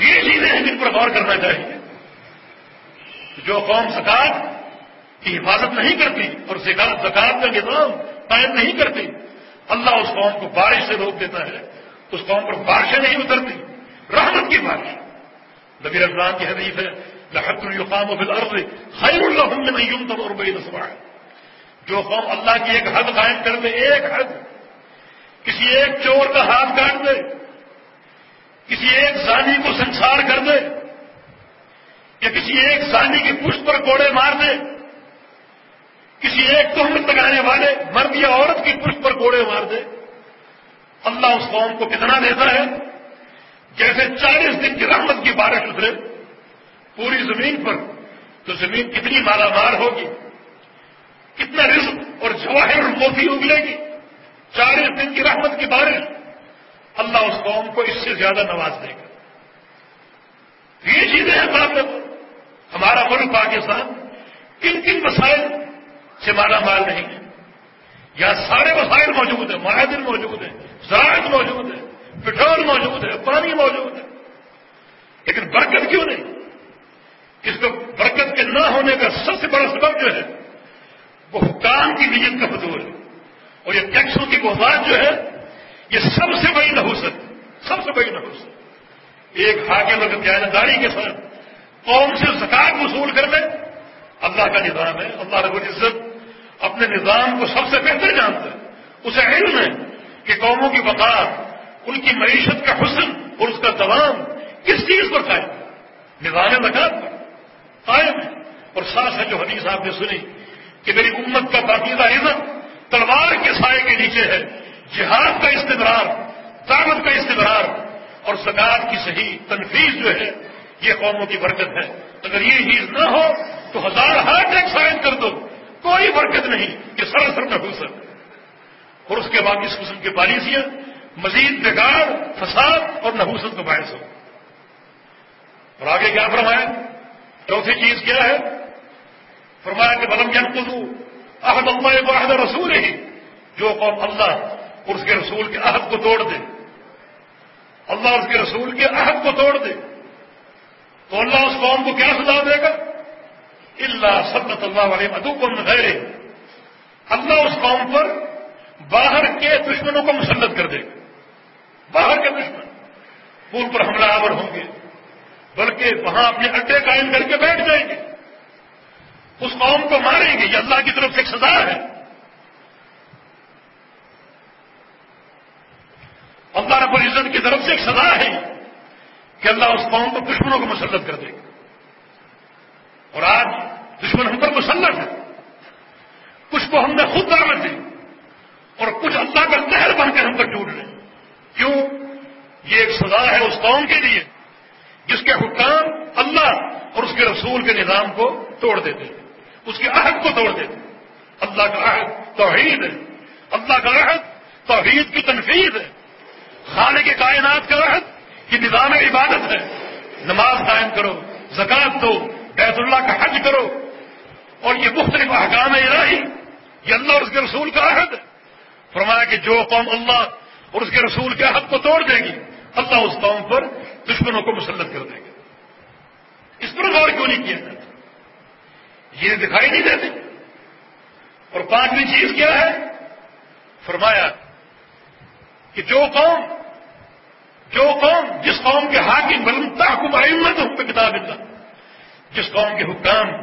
Speaker 1: یہ چیزیں ہیں جن پر غور کرنا چاہیے۔ جو قوم زکات کی حفاظت نہیں کرتی اور زکات کا نظام قائم نہیں کرتی، اللہ اس قوم کو بارش سے روک دیتا ہے۔ اس قوم پر بارشیں نہیں اترتی، رحمت کی بارش۔ نبی اسلام کی حدیث ہے، لحق القام و بالعرض خیر اللہ میں یوں تب اور بڑی جو قوم اللہ کی ایک حد قائم کر دے ایک حد۔ کسی ایک چور کا ہاتھ کاٹ دے کسی ایک زانی کو سنسار کر دے یا کسی ایک زانی کی پشت پر کوڑے مار دے کسی ایک تہمت لگانے والے مرد یا عورت کی پشت پر کوڑے مار دے اللہ اس قوم کو کتنا دیتا ہے؟ جیسے چالیس دن کی رحمت کی بارش اترے، پوری زمین پر تو زمین کتنی مالا مار ہوگی؟ کتنا رزق اور جواہر موتی اگلے گی؟ چالیس دن کی رحمت کی بارش۔ اللہ اس قوم کو اس سے زیادہ نواز دے گا۔ یہ چیزیں ہیں بات ہمارا ملک پاکستان کن کن مسائل سے مالا مال نہیں ہے۔ یہاں سارے مسائل موجود ہیں۔ معاہدن موجود ہیں۔ زراعت موجود ہے۔ پٹرول موجود ہے۔ پانی موجود ہے۔ لیکن برکت کیوں نہیں؟ اس کو برکت کے نہ ہونے کا سب سے بڑا سبب جو ہے وہ حکام کی نیت کا حضور ہے۔ اور یہ ٹیکسوں کی بہت جو ہے، یہ سب سے بڑی نحوست، سب سے بڑی نحوست۔ ایک حاکم اگر جانکاری کے ساتھ، قوم سے زکات وصول کر لے اللہ کا نظام ہے، اللہ رب العزت اپنے نظام کو سب سے بہتر جانتا ہے۔ اسے علم ہے کہ قوموں کی بقا ان کی معیشت کا حسن اور اس کا دوام کس چیز پر قائم؟ ہے نظام زکات پر قائم ہے۔ اور ساتھ ہے جو حدیث آپ نے سنی کہ میری امت کا باقیدہ عزت تلوار کے سائے کے نیچے ہے، جہاد کا استدرار طاقت کا استدرار اور زکات کی صحیح تنفیذ جو ہے، یہ قوموں کی برکت ہے۔ اگر یہ چیز نہ ہو، تو ہزار ہارٹ اٹیک سائن کر دو۔ کوئی برکت نہیں کہ سر سر میں اور اس کے بعد اس قسم کی پالیسیاں، مزید بگاڑ، فساد اور نحوست کا باعث ہو۔ اور آگے کیا فرمایا؟ چوتھی چیز کیا ہے؟ فرمایا کہ بلم جن کو عہد اللہ واحد رسول ہی جو قوم اللہ اور اس کے رسول کے عہد کو توڑ دے. اللہ اور اس کے رسول کے عہد کو توڑ دے. تو اللہ اس قوم کو کیا سزا دے گا؟ اللہ سبت اللہ علیہ مدو کو غیر اللہ اس قوم پر باہر کے دشمنوں کو مسلط کر دے گا. باہر کے دشمن. پول پر حملہ آور ہوں گے. بلکہ وہاں اپنے اڈے قائم کر کے بیٹھ جائیں گے. اس قوم کو ماریں گے یہ اللہ کی طرف سے ایک سزا ہے۔ اللہ رب العزت کی طرف سے ایک سزا ہے کہ اللہ اس قوم کو دشمنوں کو مسلط کر دے۔ گا اور آج دشمن ہم پر مسلط ہے۔ کچھ کو ہم نے خود دعوت دی اور کچھ اللہ کا لہر بن کر ہم پر ٹوٹ رہے کیوں؟ یہ ایک سزا ہے اس قوم کے لیے جس کے حکام اللہ اور اس کے رسول کے نظام کو توڑ دیتے ہیں۔ اس کے عہد کو توڑ دیتے اللہ کا عہد توحید ہے۔ اللہ کا عہد توحید کی تنفیذ ہے۔ خانے کے کائنات کا عہد یہ نظام عبادت ہے۔ نماز قائم کرو زکات دو، بیت اللہ کا حج کرو۔ اور یہ مختلف احکام الہی، یہ اللہ اور اس کے رسول کا عہد ہے۔ فرمایا کہ جو قوم اللہ اور اس کے رسول کے حق کو توڑ دے گی، اللہ اس قوم پر دشمنوں کو مسلط کر دے گا۔ اس پر غور کیوں نہیں کیا جاتا یہ دکھائی نہیں دیتے۔ اور پانچویں چیز کیا ہے؟ فرمایا کہ جو قوم جو قوم جس قوم کے حاکم بلند تحکم ائمت ہوں پہ کتاب اللہ، جس قوم کے حکام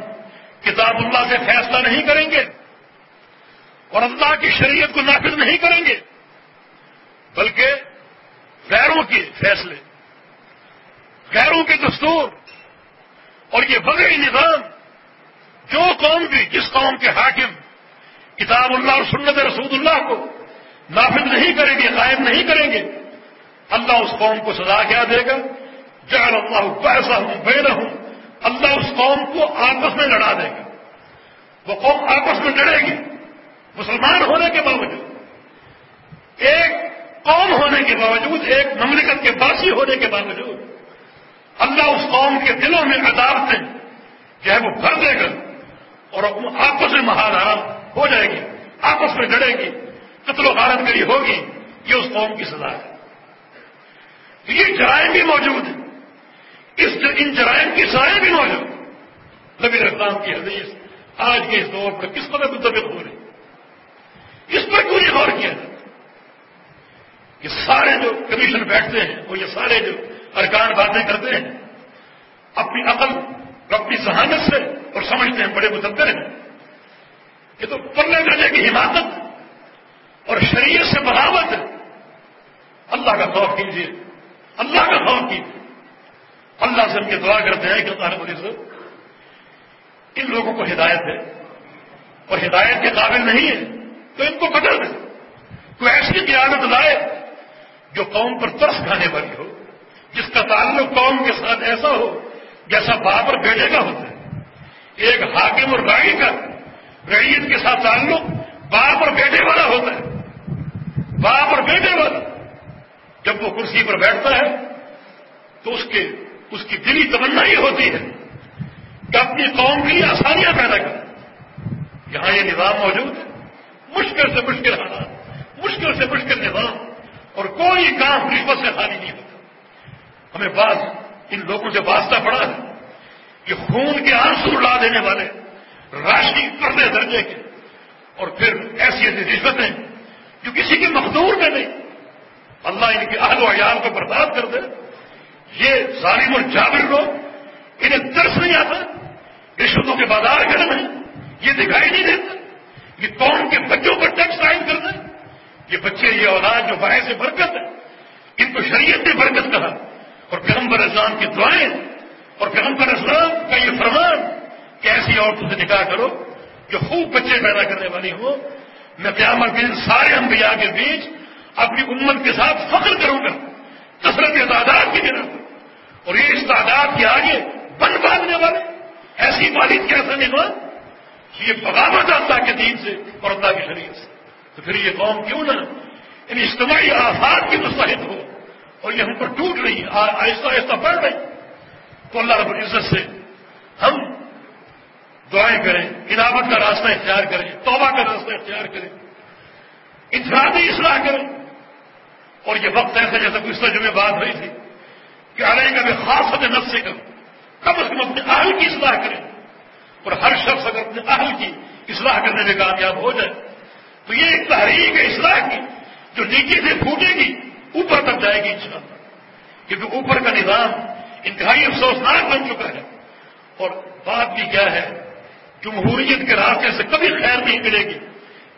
Speaker 1: کتاب اللہ سے فیصلہ نہیں کریں گے اور اللہ کی شریعت کو نافذ نہیں کریں گے، بلکہ غیروں کے فیصلے، غیروں کے دستور اور یہ بغیر نظام جو قوم بھی، جس قوم کے حاکم، کتاب اللہ اور سنت رسول اللہ کو نافذ نہیں کریں گے، غائب نہیں کریں گے، اللہ اس قوم کو سزا کیا دے گا؟ جعل اللہ پیسہ ہوں بے ہوں اللہ اس قوم کو آپس میں لڑا دے گا۔ وہ قوم آپس میں لڑے گی، مسلمان ہونے کے باوجود۔ ایک قوم ہونے کے باوجود، ایک مملکت کے باسی ہونے کے باوجود، اللہ اس قوم کے دلوں میں عدالتیں جو ہے وہ بھر دے گا۔ اور آپس میں مہارا ہو جائے گی، آپس میں لڑے گی، قتل و غارت کری ہوگی، یہ اس قوم کی سزا ہے۔ تو یہ جرائم بھی موجود ہیں۔ اس ان جرائم کی سزائیں بھی موجود نبی اسلام کی حدیث آج کے اس دور پر کس قدر متفق ہو رہی اس پر پوری غور کیا جائے؟ یہ سارے جو کمیشن بیٹھتے ہیں وہ یہ سارے جو ارکان باتیں کرتے ہیں، اپنی عقل اور اپنی ذہانت سے اور سمجھتے ہیں بڑے متبر ہیں۔ یہ تو پلے درجے کی حماقت اور شریعت سے بغاوت اللہ کا خوف کیجیے اللہ کا خوف کیجیے اللہ سے ہم یہ دعا کرتے ہیں کہ اللہ مریض ان لوگوں کو ہدایت ہے اور ہدایت کے قابل نہیں ہے تو ان کو بدل دیں کوئی ایسی قیادت لائے جو قوم پر ترس کھانے والی ہو، جس کا تعلق قوم کے ساتھ ایسا ہو جیسا باپ اور بیٹے کا ہوتا ہے۔ ایک حاکم اور رائی کا ریت کے ساتھ تعلق باپ اور بیٹے والا ہوتا ہے۔ باپ اور بیٹے والا۔ جب وہ کرسی پر بیٹھتا ہے تو اس کے اس کی دلی تمنا ہی ہوتی ہے۔ کہ اپنی قوم کے لیے آسانیاں پیدا کر۔ یہاں یہ نظام موجود ہے۔ مشکل سے مشکل حالات، مشکل سے مشکل نظام۔ اور کوئی کام رشوت سے خالی نہیں ہوتا۔ ہمیں بعض ان لوگوں سے واسطہ پڑا ہے۔ کہ خون کے آنسو اڑا دینے والے راشی پردے درجے کے۔ اور پھر ایسی ایسی رشوتیں جو کسی کے مقدور میں نہیں۔ اللہ ان کے اہل و عیال کو برباد کر دے۔ یہ ظالم اور جابر لوگ انہیں ترس نہیں آتا رشوتوں کے بازار گرم ہیں یہ دکھائی نہیں دیتا یہ قوم کے بچوں پر ٹیکس عائد کر دیں یہ بچے، یہ اولاد جو باہر سے برکت ہے، ان کو شریعت نے برکت کہا۔ اور پیغمبر اسلام کی دعائیں اور پیغمبر اسلام کا یہ فرمان کہ ایسی عورتوں سے نکاح کرو جو خوب بچے پیدا کرنے والی ہو میں قیامت کے سارے انبیاء کے بیچ اپنی امت کے ساتھ فخر کروں گا، کثرت تعداد کی بنا اور یہ اس تعداد کے آگے بن باندھنے والے کی والد کیسا نظام یہ بغاوت اللہ کے دین سے اور اللہ کی شریعت سے۔ تو پھر یہ قوم کیوں نہ ان اجتماعی آفات کی مستحد ہو اور یہ ہم پر ٹوٹ رہی ہے۔ آہستہ آہستہ بڑھ رہی تو اللہ رب العزت سے ہم دعائیں کریں انعامت کا راستہ اختیار کریں، توبہ کا راستہ اختیار کریں، انفرادی اصلاح کریں۔ اور یہ وقت ایسا جیسا گزشتہ جمعے بات ہوئی تھی کہ علیہ کا میں خاص حد نفس سے کروں۔ کم از کم اپنے اہل کی اصلاح کریں۔ اور ہر شخص اگر اپنے اہل کی اصلاح کرنے میں کامیاب ہو جائے، تو یہ ایک تحریک ہے اصلاح کی جو نیچے سے پھوٹے گی، اوپر تک جائے گی انشاءاللہ۔ کیونکہ اوپر کا نظام انتہائی افسوسناک بن چکا ہے۔ اور بات بھی کیا ہے؟ جمہوریت کے راستے سے کبھی خیر نہیں ملے گی۔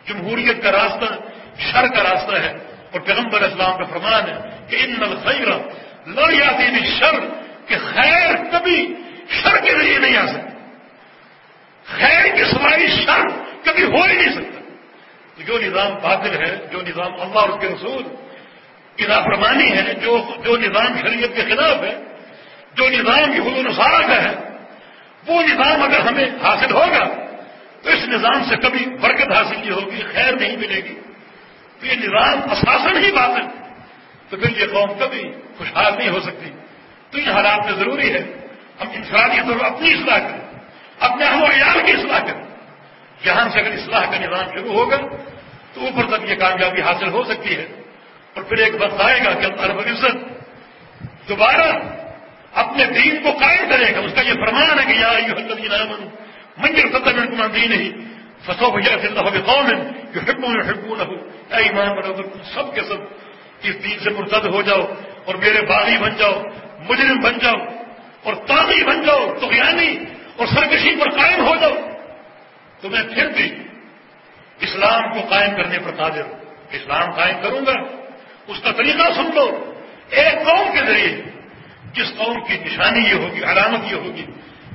Speaker 1: جمہوریت کا راستہ شر کا راستہ ہے۔ اور پیغمبر اسلام کا فرمان ہے کہ ان الخیر لڑیاتی بھی شر کہ خیر کبھی شر کے ذریعے نہیں آ سکتی۔ خیر کی سواری شر کبھی ہو ہی نہیں سکتا۔ جو نظام باطل ہے، جو نظام اللہ اور اس کے رسول کی نافرمانی ہے، جو جو نظام شریعت کے خلاف ہے جو نظام یہود نصارہ کا ہے، وہ نظام اگر ہمیں حاصل ہوگا، تو اس نظام سے کبھی برکت حاصل نہیں ہوگی، خیر نہیں ملے گی۔ تو یہ نظام اساسن ہی باطل تو پھر یہ قوم کبھی خوشحال نہیں ہو سکتی۔ تو ان حالات میں ضروری ہے۔ ہم انفرادی طور پر اپنی اصلاح کریں۔ اپنے اہم و عیال کی اصلاح کریں۔ جہاں سے اگر اصلاح کا نظام شروع ہوگا، تو اوپر تک یہ کامیابی حاصل ہو سکتی ہے۔ اور پھر ایک وقت آئے گا کہ ارب عزت دوبارہ اپنے دین کو قائم کرے گا۔ اس کا یہ فرمان ہے کہ یا یادین منجر قدر میں دین ہی فسو بھیا اللہ قوم ہے جو ہڈو میں ہڈو نہ ہو اے ایمان بنو تم سب کے سب اس دین سے مرتد ہو جاؤ اور میرے باغی بن جاؤ، مجرم بن جاؤ اور تاغی بن جاؤ تو اور سرکشی پر قائم ہو جاؤ، تو میں پھر بھی اسلام کو قائم کرنے پر قادر ہوں۔ اسلام قائم کروں گا۔ اس کا طریقہ سن لو ایک قوم کے ذریعے جس قوم کی نشانی یہ ہوگی علامت یہ ہوگی،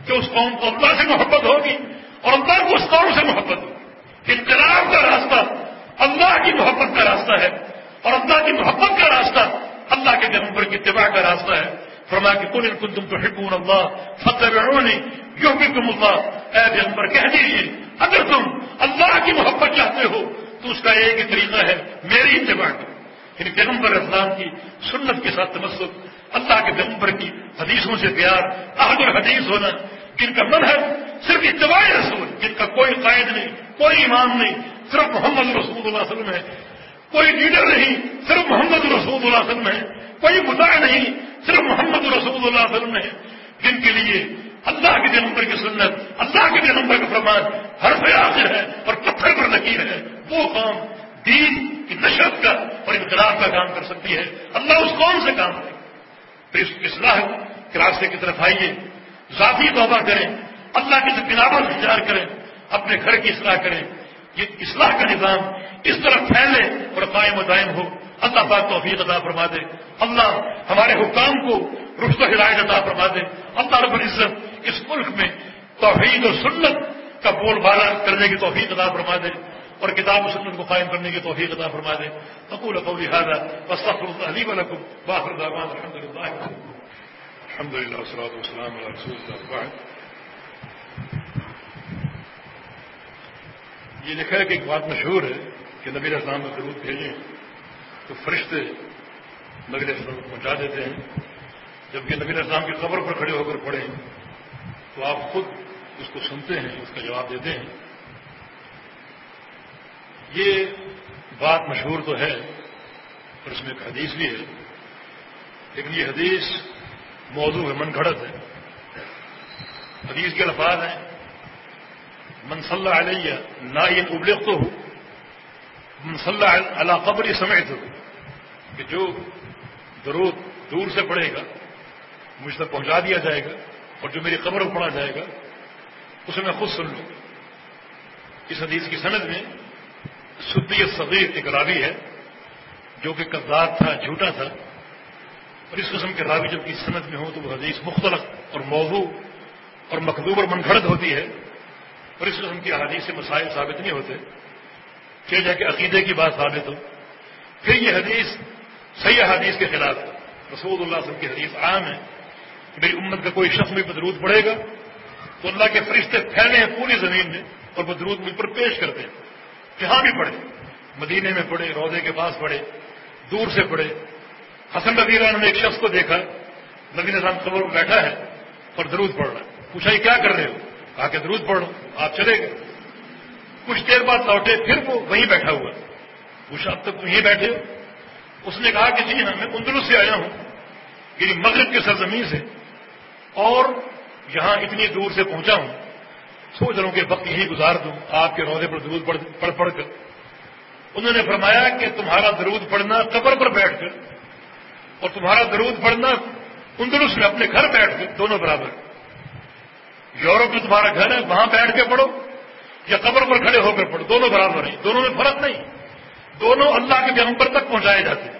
Speaker 1: کہ اس قوم کو اللہ سے محبت ہوگی اور اللہ کو اس قوم سے محبت ہوگی۔ انقلاب کا راستہ اللہ کی محبت کا راستہ ہے اور اللہ کی محبت کا راستہ اللہ کے جنمبر کی اتباع کا راستہ ہے۔ فرما کہ کل کل تم تو حکم اللہ فتح یوں بھی تم اللہ۔ اے جنمبر کہہ دیجیے اگر تم اللہ کی محبت چاہتے ہو تو اس کا ایک ہی طریقہ ہے، میری اتباع کی یعنی پیغمبر اسلام کی سنت کے ساتھ تمسک اللہ کے پیغمبر کی حدیثوں سے پیار عہد الحدیث ہونا، جن کا من صرف اتباع رسول، جن کا کوئی قائد نہیں، کوئی امام نہیں، صرف محمد رسول اللہ علیہ وسلم ہے۔ کوئی لیڈر نہیں، صرف محمد رسول اللہ علیہ وسلم ہے۔ کوئی مدعا نہیں، صرف محمد رسول اللہ علیہ وسلم ہے۔ جن کے لیے اللہ کے نمبر کی سنت، اللہ کے نمبر کا فرمان ہر پہ آخر ہے اور پتھر پر لکیر ہے۔ وہ قوم دین کی نشرت کا اور انقلاب کا کام کر سکتی ہے۔ اللہ اس قوم سے کام کرے؟ تو اس اصلاح کے راستے کی طرف آئیے، ذاتی توبہ کریں، اللہ کے بناور اختیار کریں، اپنے گھر کی اصلاح کریں۔ یہ اصلاح کا نظام اس طرح پھیلے اور قائم و دائم ہو۔ اللہ پاک توفیق عطا فرما دے۔ اللہ ہمارے حکام کو رخ و ہدایت عطا فرما دے۔ اللہ رب العزت اس ملک میں توحید و سنت کا بول بالا کرنے کی توفیق عطا فرما دے اور کتاب و سنت کو قائم کرنے کی توفیق عطا فرما دے۔ اقول قولی هذا واستغفر الله لي ولكم. واخر دعوانا الحمد لله الحمد لله والصلاه والسلام على رسول الله بعد یہ لکھا ہے کہ ایک بات مشہور ہے کہ نبی اسلام میں ضرور بھیجیں تو فرشتے نبی اسلام کو پہنچا دیتے ہیں. جبکہ نبی اسلام کی قبر پر کھڑے ہو کر پڑھیں تو آپ خود اس کو سنتے ہیں، اس کا جواب دیتے ہیں. یہ بات مشہور تو ہے اور اس میں ایک حدیث بھی ہے، لیکن یہ حدیث موضوع ہے من گھڑت ہے۔ حدیث کے الفاظ ہیں منصلہ علیہ نہ یہ ابلغ تو ہو منصلہ اللہ قبر سمیت ہو کہ جو درود دور سے پڑے گا، مجھ تک پہنچا دیا جائے گا اور جو میری قبر پڑا جائے گا، اسے میں خود سن لوں۔ اس حدیث کی سند میں سدی صغیر ایک راوی ہے، جو کہ کردار تھا، جھوٹا تھا۔ اور اس قسم کے راوی جب کی سند میں ہو تو وہ حدیث مختلف اور موضوع اور مقدوب اور منگھڑت ہوتی ہے۔ اور اس قسم کی حدیث سے مسائل ثابت نہیں ہوتے۔ کہ جا کے عقیدے کی بات ثابت ہو۔ پھر یہ حدیث صحیح حدیث کے خلاف رسول اللہ وسلم کی حدیث عام ہے کہ میری امت کا کوئی شخص بھی بدرود پڑے گا تو اللہ کے فرشتے پھیلے ہیں پوری زمین میں اور وہ درود مجھ پر پیش کرتے ہیں۔ جہاں بھی پڑھے، مدینے میں پڑھے، روزے کے پاس پڑھے، دور سے پڑھے۔ حسن نبی اللہ نے ایک شخص کو دیکھا، نبی نظام خبر میں بیٹھا ہے اور درود پڑھ رہا ہے۔ پوچھا، یہ کیا کر رہے ہو؟ کہا کہ درود پڑھو، آپ چلے گئے۔ کچھ دیر بعد لوٹے، پھر وہ وہیں بیٹھا ہوا۔ پوچھا، اب تک وہیں بیٹھے ہو؟ اس نے کہا کہ جی ہاں میں اندرست سے آیا ہوں یعنی مغرب کی سرزمین سے، اور یہاں اتنی دور سے پہنچا ہوں۔ سوچ رہا ہوں کہ وقت یہیں گزار دوں، آپ کے روزے پر درود پڑھ پڑھ کر۔ انہوں نے فرمایا کہ تمہارا درود پڑھنا قبر پر بیٹھ کر اور تمہارا درود پڑھنا اندرس میں اپنے گھر بیٹھ کر، دونوں برابر۔ یورپ میں تمہارا گھر ہے، وہاں بیٹھ کے پڑھو یا قبر پر کھڑے ہو کر پڑھو، دونوں برابر ہیں۔ دونوں میں فرق نہیں۔ دونوں اللہ کے پیغمبر تک پہنچائے جاتے ہیں۔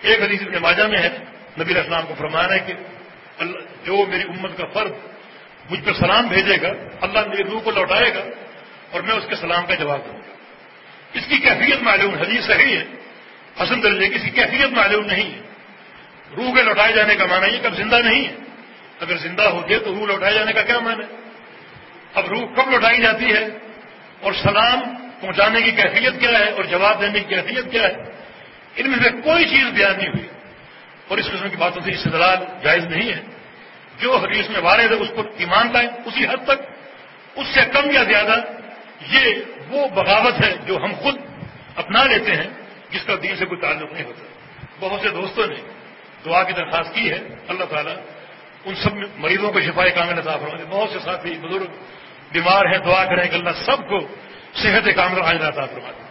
Speaker 1: ایک حدیث ابن ماجہ میں ہے، نبی اسلام کو فرمانا ہے کہ جو میری امت کا فرد مجھ پر سلام بھیجے گا، اللہ میری روح کو لوٹائے گا اور میں اس کے سلام کا جواب دوں گا۔ اس کی کیفیت معلوم حدیث صحیح ہے۔ حسن درجے کی اس کی کیفیت معلوم نہیں ہے۔ روح کے لوٹائے جانے کا معنی یہ کب زندہ نہیں ہے؟ اگر زندہ ہوتے تو روح لوٹائے جانے کا کیا معنی ہے؟ اب روح کب لوٹائی جاتی ہے؟ اور سلام پہنچانے کی کیفیت کیا ہے؟ اور جواب دینے کی کیفیت کیا ہے؟ ان میں سے کوئی چیز بیان نہیں ہوئی۔ اور اس قسم کی باتوں سے استدلال جائز نہیں ہے۔ جو حدیث میں وارد ہے، اس پر ایمان لائیں۔ اسی حد تک، اس سے کم یا زیادہ، یہ وہ بغاوت ہے جو ہم خود اپنا لیتے ہیں، جس کا دین سے کوئی تعلق نہیں ہوتا۔ بہت سے دوستوں نے دعا کی درخواست کی ہے، اللہ تعالیٰ ان سب مریضوں کو شفا کامل عطا فرمائے بہت سے ساتھی، بزرگ بیمار ہیں، دعا کریں کہ اللہ سب کو صحت کامل عطا فرمائے۔